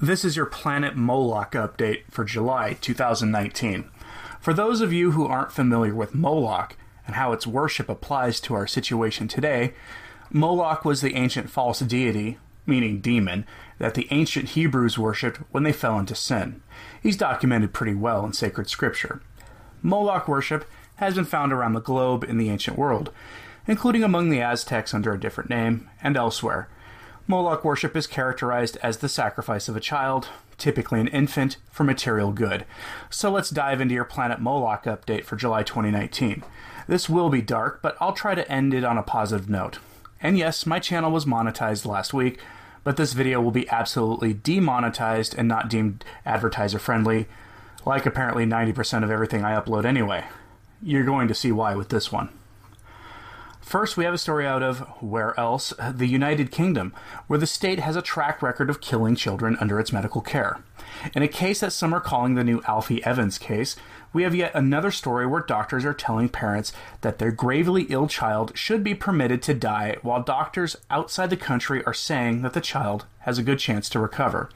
This is your Planet Moloch update for July 2019. For those of you who aren't familiar with Moloch and how its worship applies to our situation today, Moloch was the ancient false deity, meaning demon, that the ancient Hebrews worshipped when they fell into sin. He's documented pretty well in sacred scripture. Moloch worship has been found around the globe in the ancient world, including among the Aztecs under a different name and elsewhere. Moloch worship is characterized as the sacrifice of a child, typically an infant, for material good. So let's dive into your Planet Moloch update for July 2019. This will be dark, but I'll try to end it on a positive note. And yes, my channel was monetized last week, but this video will be absolutely demonetized and not deemed advertiser friendly, like apparently 90% of everything I upload anyway. You're going to see why with this one. First, we have a story out of where else? The United Kingdom, where the state has a track record of killing children under its medical care. In a case that some are calling the new Alfie Evans case, we have yet another story where doctors are telling parents that their gravely ill child should be permitted to die, while doctors outside the country are saying that the child has a good chance to recover.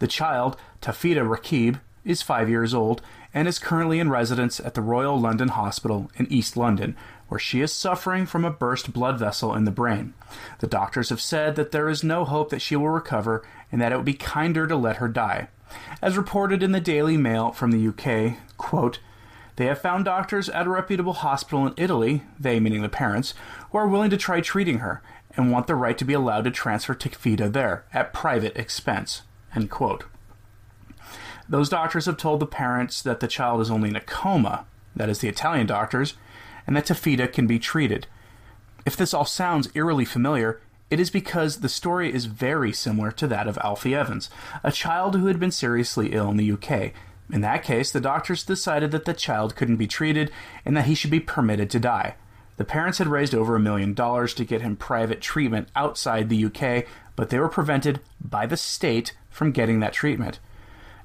The child, Tafida Raqeeb, is five years old and is currently in residence at the Royal London Hospital in East London, where she is suffering from a burst blood vessel in the brain. The doctors have said that there is no hope that she will recover and that it would be kinder to let her die. As reported in the Daily Mail from the UK, quote, they have found doctors at a reputable hospital in Italy, they meaning the parents, who are willing to try treating her and want the right to be allowed to transfer Tafida there at private expense. End quote. Those doctors have told the parents that the child is only in a coma, that is, the Italian doctors, and that Tafida can be treated. If this all sounds eerily familiar, it is because the story is very similar to that of Alfie Evans, a child who had been seriously ill in the UK. In that case, the doctors decided that the child couldn't be treated and that he should be permitted to die. The parents had raised over a million dollars to get him private treatment outside the UK, but they were prevented by the state from getting that treatment.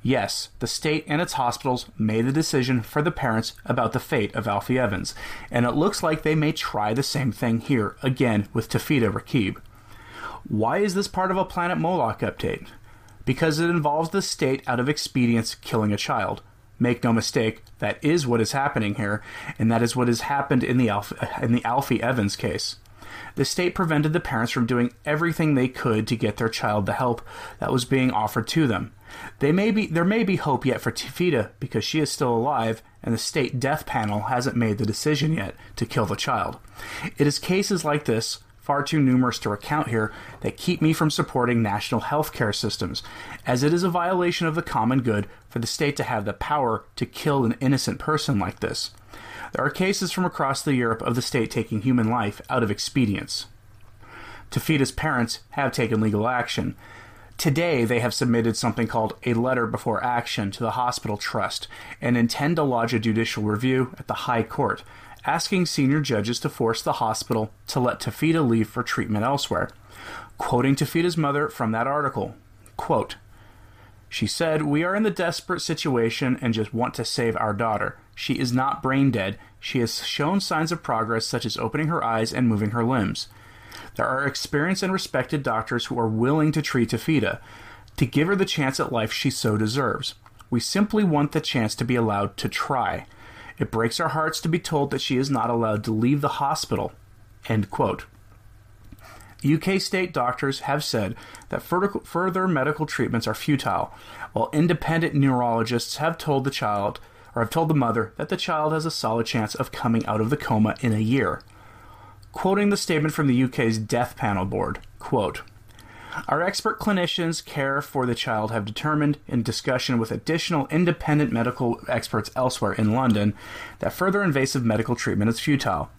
Yes, the state and its hospitals made the decision for the parents about the fate of Alfie Evans, and it looks like they may try the same thing here again with Tafida Raqeeb. Why is this part of a Planet Moloch update? Because it involves the state out of expedience killing a child. Make no mistake, that is what is happening here, and that is what has happened in the, Alf- in the Alfie Evans case. The state prevented the parents from doing everything they could to get their child the help that was being offered to them. They may be, there may be hope yet for Tafida because she is still alive and the state death panel hasn't made the decision yet to kill the child. It is cases like this, far too numerous to recount here, that keep me from supporting national health care systems, as it is a violation of the common good for the state to have the power to kill an innocent person like this. There are cases from across the Europe of the state taking human life out of expedience. Tafida's parents have taken legal action, Today, they have submitted something called a letter before action to the hospital trust and intend to lodge a judicial review at the High Court, asking senior judges to force the hospital to let Tafida leave for treatment elsewhere. Quoting Tafida's mother from that article, quote, she said, We are in the desperate situation and just want to save our daughter. She is not brain dead. She has shown signs of progress, such as opening her eyes and moving her limbs. There are experienced and respected doctors who are willing to treat Tafida, to give her the chance at life she so deserves. We simply want the chance to be allowed to try. It breaks our hearts to be told that she is not allowed to leave the hospital. End quote. UK state doctors have said that further medical treatments are futile, while independent neurologists have told the child or have told the mother that the child has a solid chance of coming out of the coma in a year quoting the statement from the UK's Death Panel Board, quote, Our expert clinicians care for the child have determined, in discussion with additional independent medical experts elsewhere in London, that further invasive medical treatment is futile.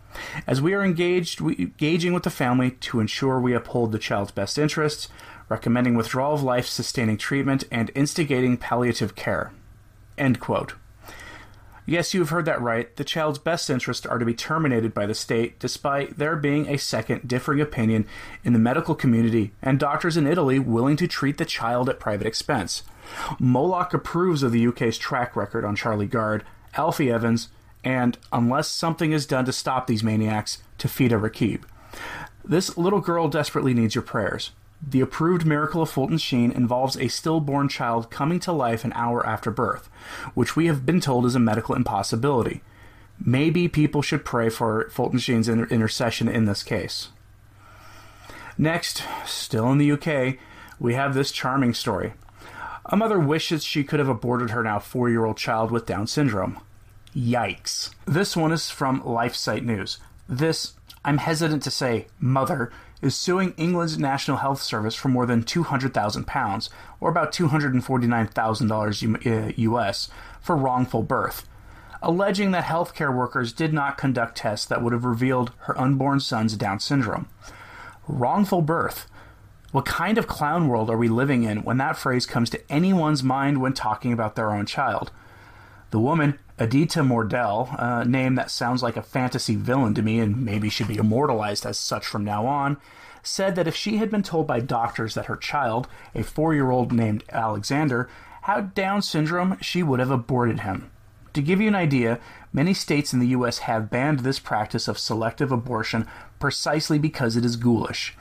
As we are engaged, we, engaging with the family to ensure we uphold the child's best interests, recommending withdrawal of life sustaining treatment, and instigating palliative care. End quote. Yes, you have heard that right. The child's best interests are to be terminated by the state, despite there being a second differing opinion in the medical community and doctors in Italy willing to treat the child at private expense. Moloch approves of the UK's track record on Charlie Gard, Alfie Evans, and, unless something is done to stop these maniacs, Tafida Raqeeb. This little girl desperately needs your prayers. The approved miracle of Fulton Sheen involves a stillborn child coming to life an hour after birth, which we have been told is a medical impossibility. Maybe people should pray for Fulton Sheen's inter- intercession in this case. Next, still in the UK, we have this charming story. A mother wishes she could have aborted her now four year old child with Down syndrome. Yikes. This one is from LifeSite News. This, I'm hesitant to say, mother, is suing England's National Health Service for more than £200,000, or about $249,000 US, uh, for wrongful birth, alleging that healthcare workers did not conduct tests that would have revealed her unborn son's Down syndrome. Wrongful birth. What kind of clown world are we living in when that phrase comes to anyone's mind when talking about their own child? The woman, Edyta Mordel, a name that sounds like a fantasy villain to me and maybe should be immortalized as such from now on, said that if she had been told by doctors that her child, a four year old named Alexander, had Down syndrome, she would have aborted him. To give you an idea, many states in the U.S. have banned this practice of selective abortion precisely because it is ghoulish.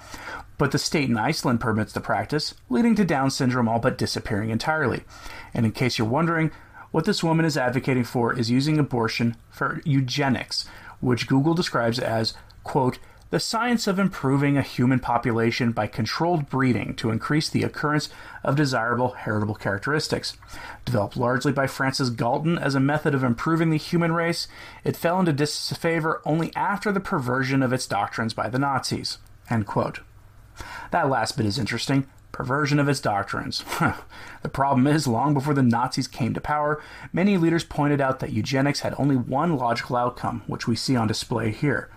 But the state in Iceland permits the practice, leading to Down syndrome all but disappearing entirely. And in case you're wondering, what this woman is advocating for is using abortion for eugenics, which Google describes as, quote, the science of improving a human population by controlled breeding to increase the occurrence of desirable heritable characteristics. Developed largely by Francis Galton as a method of improving the human race, it fell into disfavor only after the perversion of its doctrines by the Nazis. End quote. That last bit is interesting perversion of its doctrines. the problem is, long before the Nazis came to power, many leaders pointed out that eugenics had only one logical outcome, which we see on display here.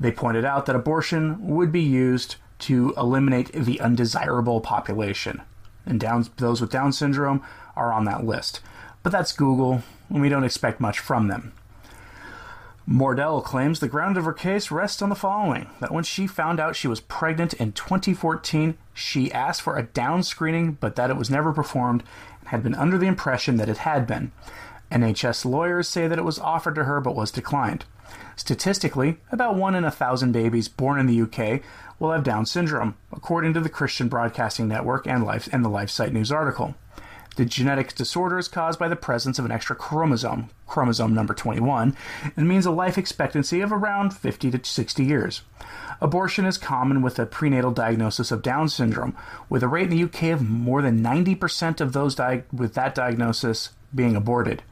They pointed out that abortion would be used to eliminate the undesirable population, and Down, those with Down syndrome are on that list. But that's Google, and we don't expect much from them. Mordel claims the ground of her case rests on the following that when she found out she was pregnant in 2014, she asked for a down screening, but that it was never performed and had been under the impression that it had been. NHS lawyers say that it was offered to her but was declined. Statistically, about one in a thousand babies born in the UK will have Down syndrome, according to the Christian Broadcasting Network and, Life, and the LifeSite News article. The genetic disorder is caused by the presence of an extra chromosome, chromosome number 21, and means a life expectancy of around 50 to 60 years. Abortion is common with a prenatal diagnosis of Down syndrome, with a rate in the UK of more than 90% of those di- with that diagnosis being aborted.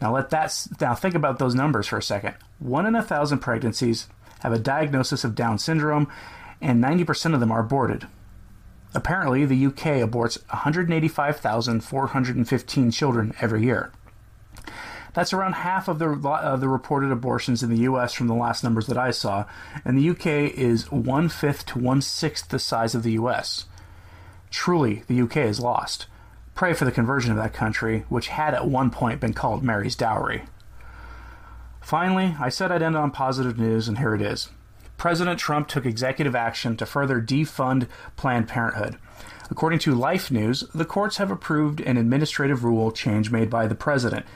Now let that now think about those numbers for a second. One in a thousand pregnancies have a diagnosis of Down syndrome, and 90% of them are aborted. Apparently, the UK aborts 185,415 children every year. That's around half of the the reported abortions in the U.S. from the last numbers that I saw, and the U.K. is one fifth to one sixth the size of the U.S. Truly, the U.K. is lost. Pray for the conversion of that country, which had at one point been called Mary's Dowry. Finally, I said I'd end on positive news, and here it is. President Trump took executive action to further defund Planned Parenthood. According to Life News, the courts have approved an administrative rule change made by the president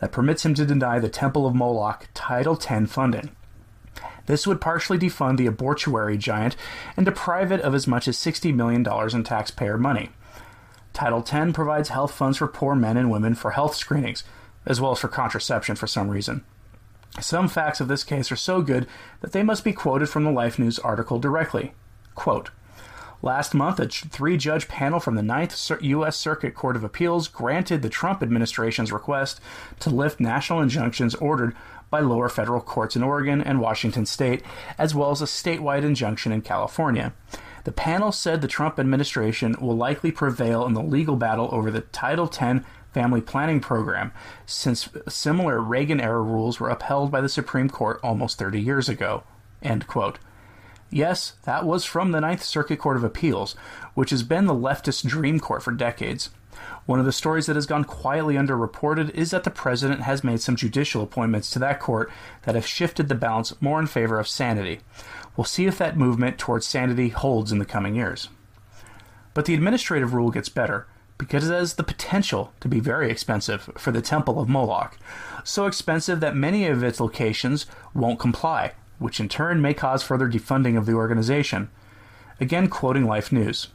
that permits him to deny the Temple of Moloch Title X funding. This would partially defund the abortuary giant and deprive it of as much as $60 million in taxpayer money. Title X provides health funds for poor men and women for health screenings, as well as for contraception for some reason. Some facts of this case are so good that they must be quoted from the Life News article directly. Quote, Last month, a three judge panel from the Ninth U.S. Circuit Court of Appeals granted the Trump administration's request to lift national injunctions ordered by lower federal courts in Oregon and Washington state, as well as a statewide injunction in California. The panel said the Trump administration will likely prevail in the legal battle over the Title X family planning program, since similar Reagan era rules were upheld by the Supreme Court almost 30 years ago. End quote. Yes, that was from the Ninth Circuit Court of Appeals, which has been the leftist dream court for decades. One of the stories that has gone quietly underreported is that the president has made some judicial appointments to that court that have shifted the balance more in favor of sanity. We'll see if that movement towards sanity holds in the coming years. But the administrative rule gets better because it has the potential to be very expensive for the Temple of Moloch. So expensive that many of its locations won't comply, which in turn may cause further defunding of the organization. Again, quoting Life News.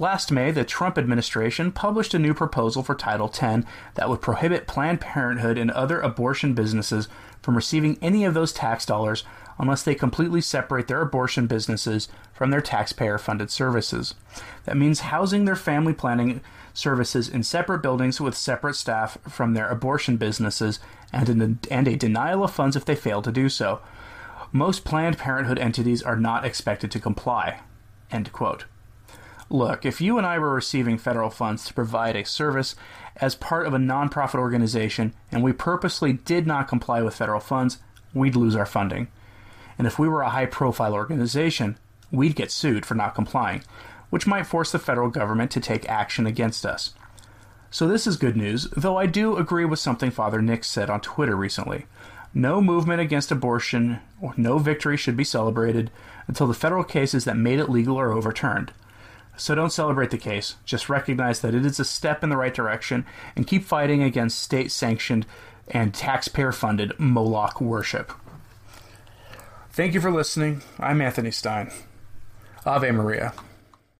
Last May, the Trump administration published a new proposal for Title X that would prohibit Planned Parenthood and other abortion businesses from receiving any of those tax dollars unless they completely separate their abortion businesses from their taxpayer funded services. That means housing their family planning services in separate buildings with separate staff from their abortion businesses and, an, and a denial of funds if they fail to do so. Most Planned Parenthood entities are not expected to comply. End quote. Look, if you and I were receiving federal funds to provide a service as part of a nonprofit organization and we purposely did not comply with federal funds, we'd lose our funding. And if we were a high profile organization, we'd get sued for not complying, which might force the federal government to take action against us. So this is good news, though I do agree with something Father Nick said on Twitter recently. No movement against abortion or no victory should be celebrated until the federal cases that made it legal are overturned. So don't celebrate the case. Just recognize that it is a step in the right direction and keep fighting against state sanctioned and taxpayer funded Moloch worship. Thank you for listening. I'm Anthony Stein. Ave Maria.